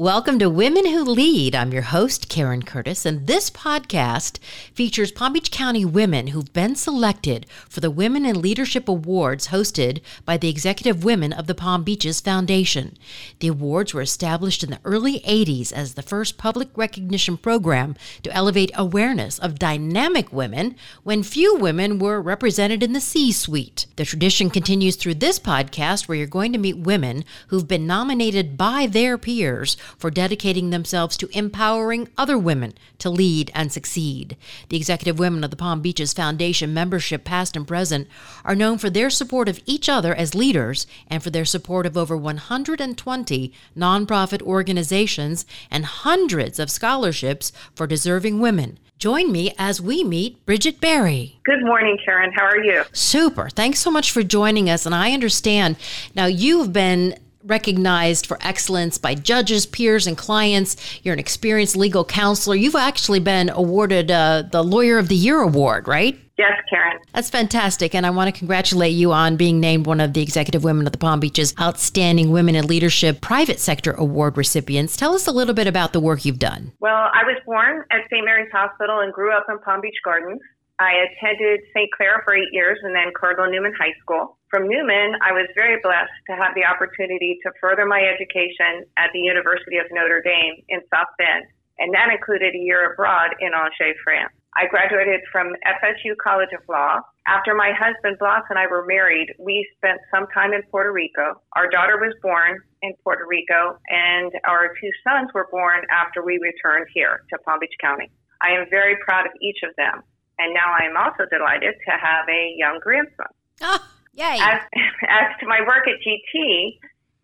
Welcome to Women Who Lead. I'm your host, Karen Curtis, and this podcast features Palm Beach County women who've been selected for the Women in Leadership Awards hosted by the Executive Women of the Palm Beaches Foundation. The awards were established in the early 80s as the first public recognition program to elevate awareness of dynamic women when few women were represented in the C suite. The tradition continues through this podcast, where you're going to meet women who've been nominated by their peers for dedicating themselves to empowering other women to lead and succeed. The Executive Women of the Palm Beaches Foundation membership, past and present, are known for their support of each other as leaders and for their support of over 120 nonprofit organizations and hundreds of scholarships for deserving women. Join me as we meet Bridget Berry. Good morning, Karen. How are you? Super. Thanks so much for joining us. And I understand now you've been recognized for excellence by judges, peers, and clients. You're an experienced legal counselor. You've actually been awarded uh, the Lawyer of the Year award, right? Yes, Karen. That's fantastic. And I want to congratulate you on being named one of the Executive Women of the Palm Beaches Outstanding Women in Leadership Private Sector Award recipients. Tell us a little bit about the work you've done. Well, I was born at St. Mary's Hospital and grew up in Palm Beach Gardens. I attended St. Clare for eight years and then Cardinal Newman High School. From Newman, I was very blessed to have the opportunity to further my education at the University of Notre Dame in South Bend, and that included a year abroad in Angers, France. I graduated from FSU College of Law. After my husband Blas and I were married, we spent some time in Puerto Rico. Our daughter was born in Puerto Rico, and our two sons were born after we returned here to Palm Beach County. I am very proud of each of them, and now I am also delighted to have a young grandson. Yay! As, as to my work at GT,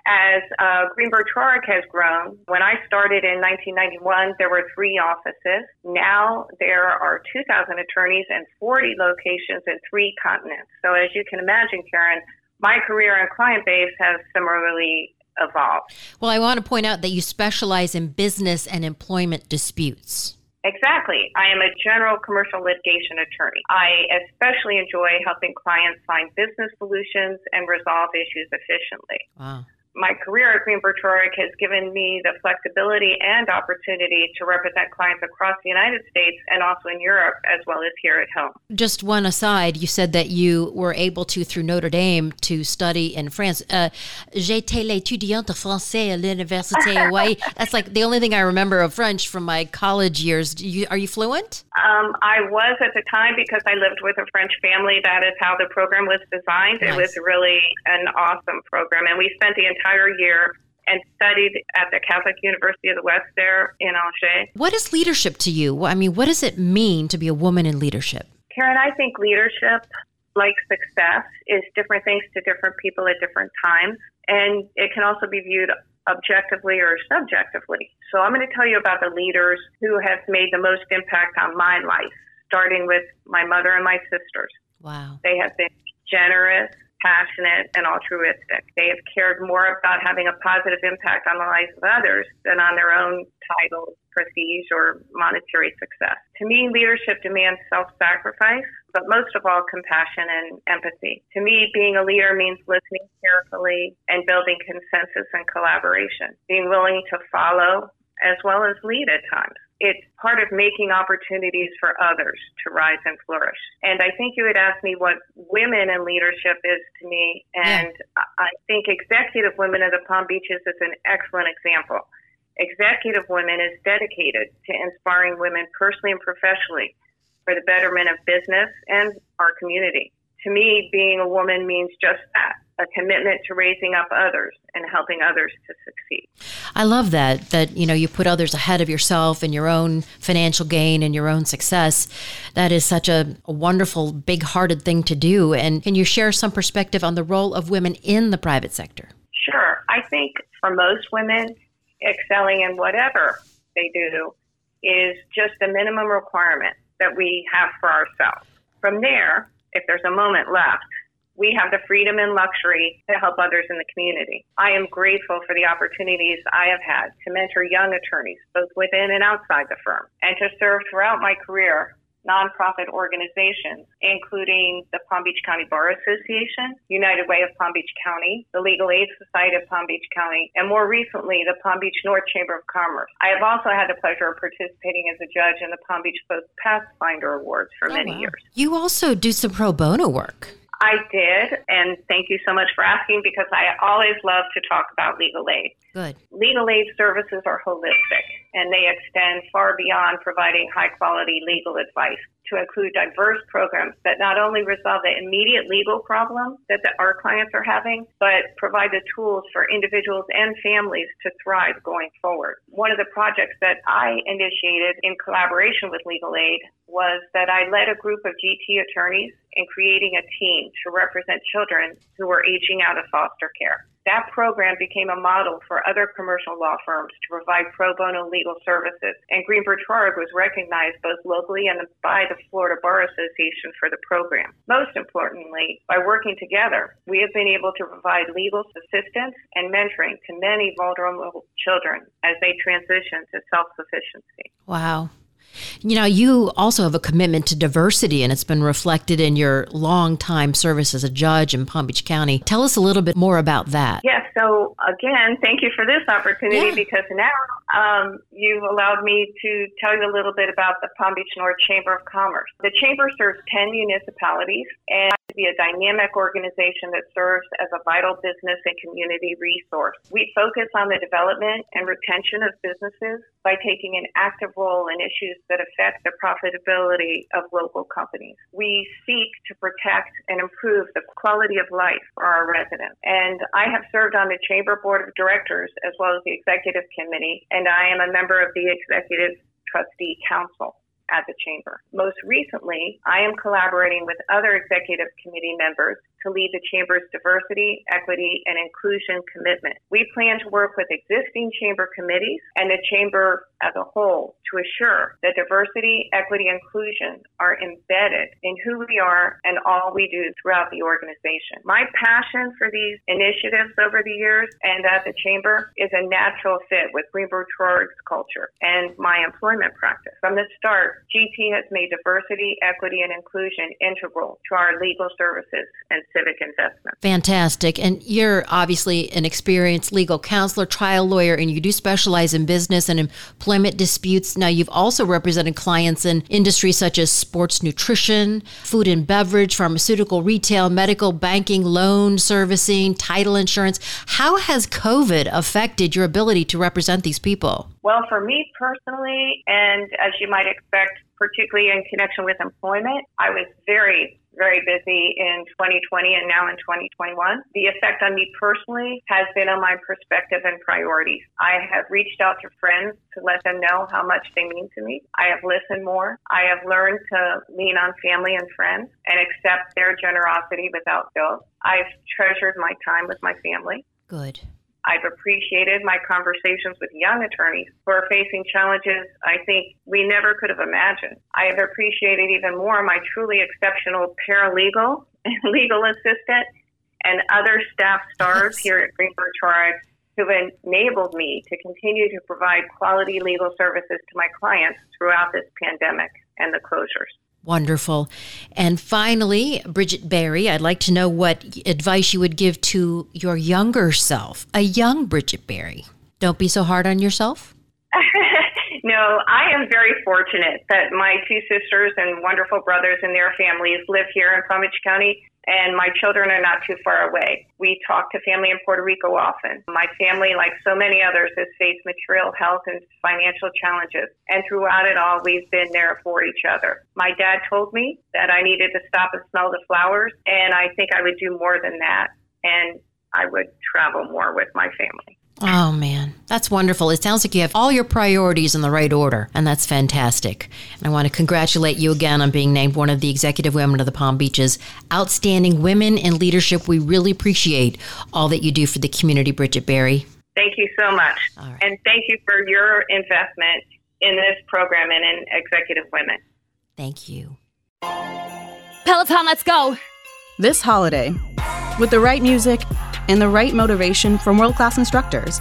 as uh, Greenberg Traurig has grown, when I started in 1991, there were three offices. Now there are 2,000 attorneys and 40 locations in three continents. So as you can imagine, Karen, my career and client base has similarly evolved. Well, I want to point out that you specialize in business and employment disputes. Exactly. I am a general commercial litigation attorney. I especially enjoy helping clients find business solutions and resolve issues efficiently. Wow my career at Greenberg Traurig has given me the flexibility and opportunity to represent clients across the United States and also in Europe as well as here at home. Just one aside, you said that you were able to, through Notre Dame, to study in France. Uh, J'étais l'étudiante français à l'Université Hawaii. That's like the only thing I remember of French from my college years. You, are you fluent? Um, I was at the time because I lived with a French family. That is how the program was designed. Nice. It was really an awesome program. And we spent the entire entire year and studied at the Catholic University of the West there in Angers. What is leadership to you? I mean, what does it mean to be a woman in leadership? Karen, I think leadership, like success, is different things to different people at different times. And it can also be viewed objectively or subjectively. So I'm going to tell you about the leaders who have made the most impact on my life, starting with my mother and my sisters. Wow. They have been generous, passionate, and altruistic. They have cared more about having a positive impact on the lives of others than on their own titles, prestige, or monetary success. To me, leadership demands self sacrifice, but most of all, compassion and empathy. To me, being a leader means listening carefully and building consensus and collaboration, being willing to follow as well as lead at times part of making opportunities for others to rise and flourish. And I think you had asked me what women in leadership is to me, and yeah. I think Executive Women of the Palm Beaches is an excellent example. Executive Women is dedicated to inspiring women personally and professionally for the betterment of business and our community. To me, being a woman means just that a commitment to raising up others and helping others to succeed. I love that that you know you put others ahead of yourself and your own financial gain and your own success. That is such a, a wonderful, big-hearted thing to do. And can you share some perspective on the role of women in the private sector? Sure. I think for most women, excelling in whatever they do is just a minimum requirement that we have for ourselves. From there, if there's a moment left, we have the freedom and luxury to help others in the community. I am grateful for the opportunities I have had to mentor young attorneys, both within and outside the firm, and to serve throughout my career nonprofit organizations, including the Palm Beach County Bar Association, United Way of Palm Beach County, the Legal Aid Society of Palm Beach County, and more recently, the Palm Beach North Chamber of Commerce. I have also had the pleasure of participating as a judge in the Palm Beach Post Pathfinder Awards for oh, many wow. years. You also do some pro bono work. I did, and thank you so much for asking because I always love to talk about legal aid. Good. Legal aid services are holistic and they extend far beyond providing high quality legal advice to include diverse programs that not only resolve the immediate legal problems that the, our clients are having, but provide the tools for individuals and families to thrive going forward. One of the projects that I initiated in collaboration with Legal Aid was that I led a group of GT attorneys in creating a team to represent children who were aging out of foster care. That program became a model for other commercial law firms to provide pro bono legal services, and Greenberg Traurig was recognized both locally and by the Florida Bar Association for the program. Most importantly, by working together, we have been able to provide legal assistance and mentoring to many vulnerable children as they transition to self sufficiency. Wow. You know, you also have a commitment to diversity, and it's been reflected in your long time service as a judge in Palm Beach County. Tell us a little bit more about that. Yes. So, again, thank you for this opportunity yeah. because now um, you've allowed me to tell you a little bit about the Palm Beach North Chamber of Commerce. The Chamber serves 10 municipalities and be a dynamic organization that serves as a vital business and community resource. We focus on the development and retention of businesses by taking an active role in issues that affect the profitability of local companies. We seek to protect and improve the quality of life for our residents. And I have served on the Chamber Board of Directors as well as the Executive Committee, and I am a member of the Executive Trustee Council at the Chamber. Most recently, I am collaborating with other executive committee members to lead the Chamber's diversity, equity, and inclusion commitment. We plan to work with existing Chamber committees and the Chamber as a whole to assure that diversity, equity, and inclusion are embedded in who we are and all we do throughout the organization. My passion for these initiatives over the years and at the Chamber is a natural fit with Greenberg Traurig's culture and my employment practice. From the start, GT has made diversity, equity, and inclusion integral to our legal services and civic investment. Fantastic. And you're obviously an experienced legal counselor, trial lawyer, and you do specialize in business and employment disputes. Now, you've also represented clients in industries such as sports nutrition, food and beverage, pharmaceutical retail, medical, banking, loan servicing, title insurance. How has COVID affected your ability to represent these people? Well, for me personally, and as you might expect, particularly in connection with employment, I was very very busy in 2020 and now in 2021. The effect on me personally has been on my perspective and priorities. I have reached out to friends to let them know how much they mean to me. I have listened more. I have learned to lean on family and friends and accept their generosity without guilt. I've treasured my time with my family. Good. I've appreciated my conversations with young attorneys who are facing challenges I think we never could have imagined. I have appreciated even more my truly exceptional paralegal and legal assistant and other staff stars here at Greenberg Traurig who've enabled me to continue to provide quality legal services to my clients throughout this pandemic and the closures. Wonderful. And finally, Bridget Berry, I'd like to know what advice you would give to your younger self, a young Bridget Berry. Don't be so hard on yourself. no, I am very fortunate that my two sisters and wonderful brothers and their families live here in Palm Beach County and my children are not too far away. We talk to family in Puerto Rico often. My family, like so many others, has faced material health and financial challenges, and throughout it all, we've been there for each other. My dad told me that I needed to stop and smell the flowers, and I think I would do more than that, and I would travel more with my family. Oh, man. That's wonderful. It sounds like you have all your priorities in the right order, and that's fantastic. And I want to congratulate you again on being named one of the executive women of the Palm Beaches. Outstanding women in leadership. We really appreciate all that you do for the community, Bridget Berry. Thank you so much. Right. And thank you for your investment in this program and in executive women. Thank you. Peloton, let's go. This holiday, with the right music, and the right motivation from world class instructors.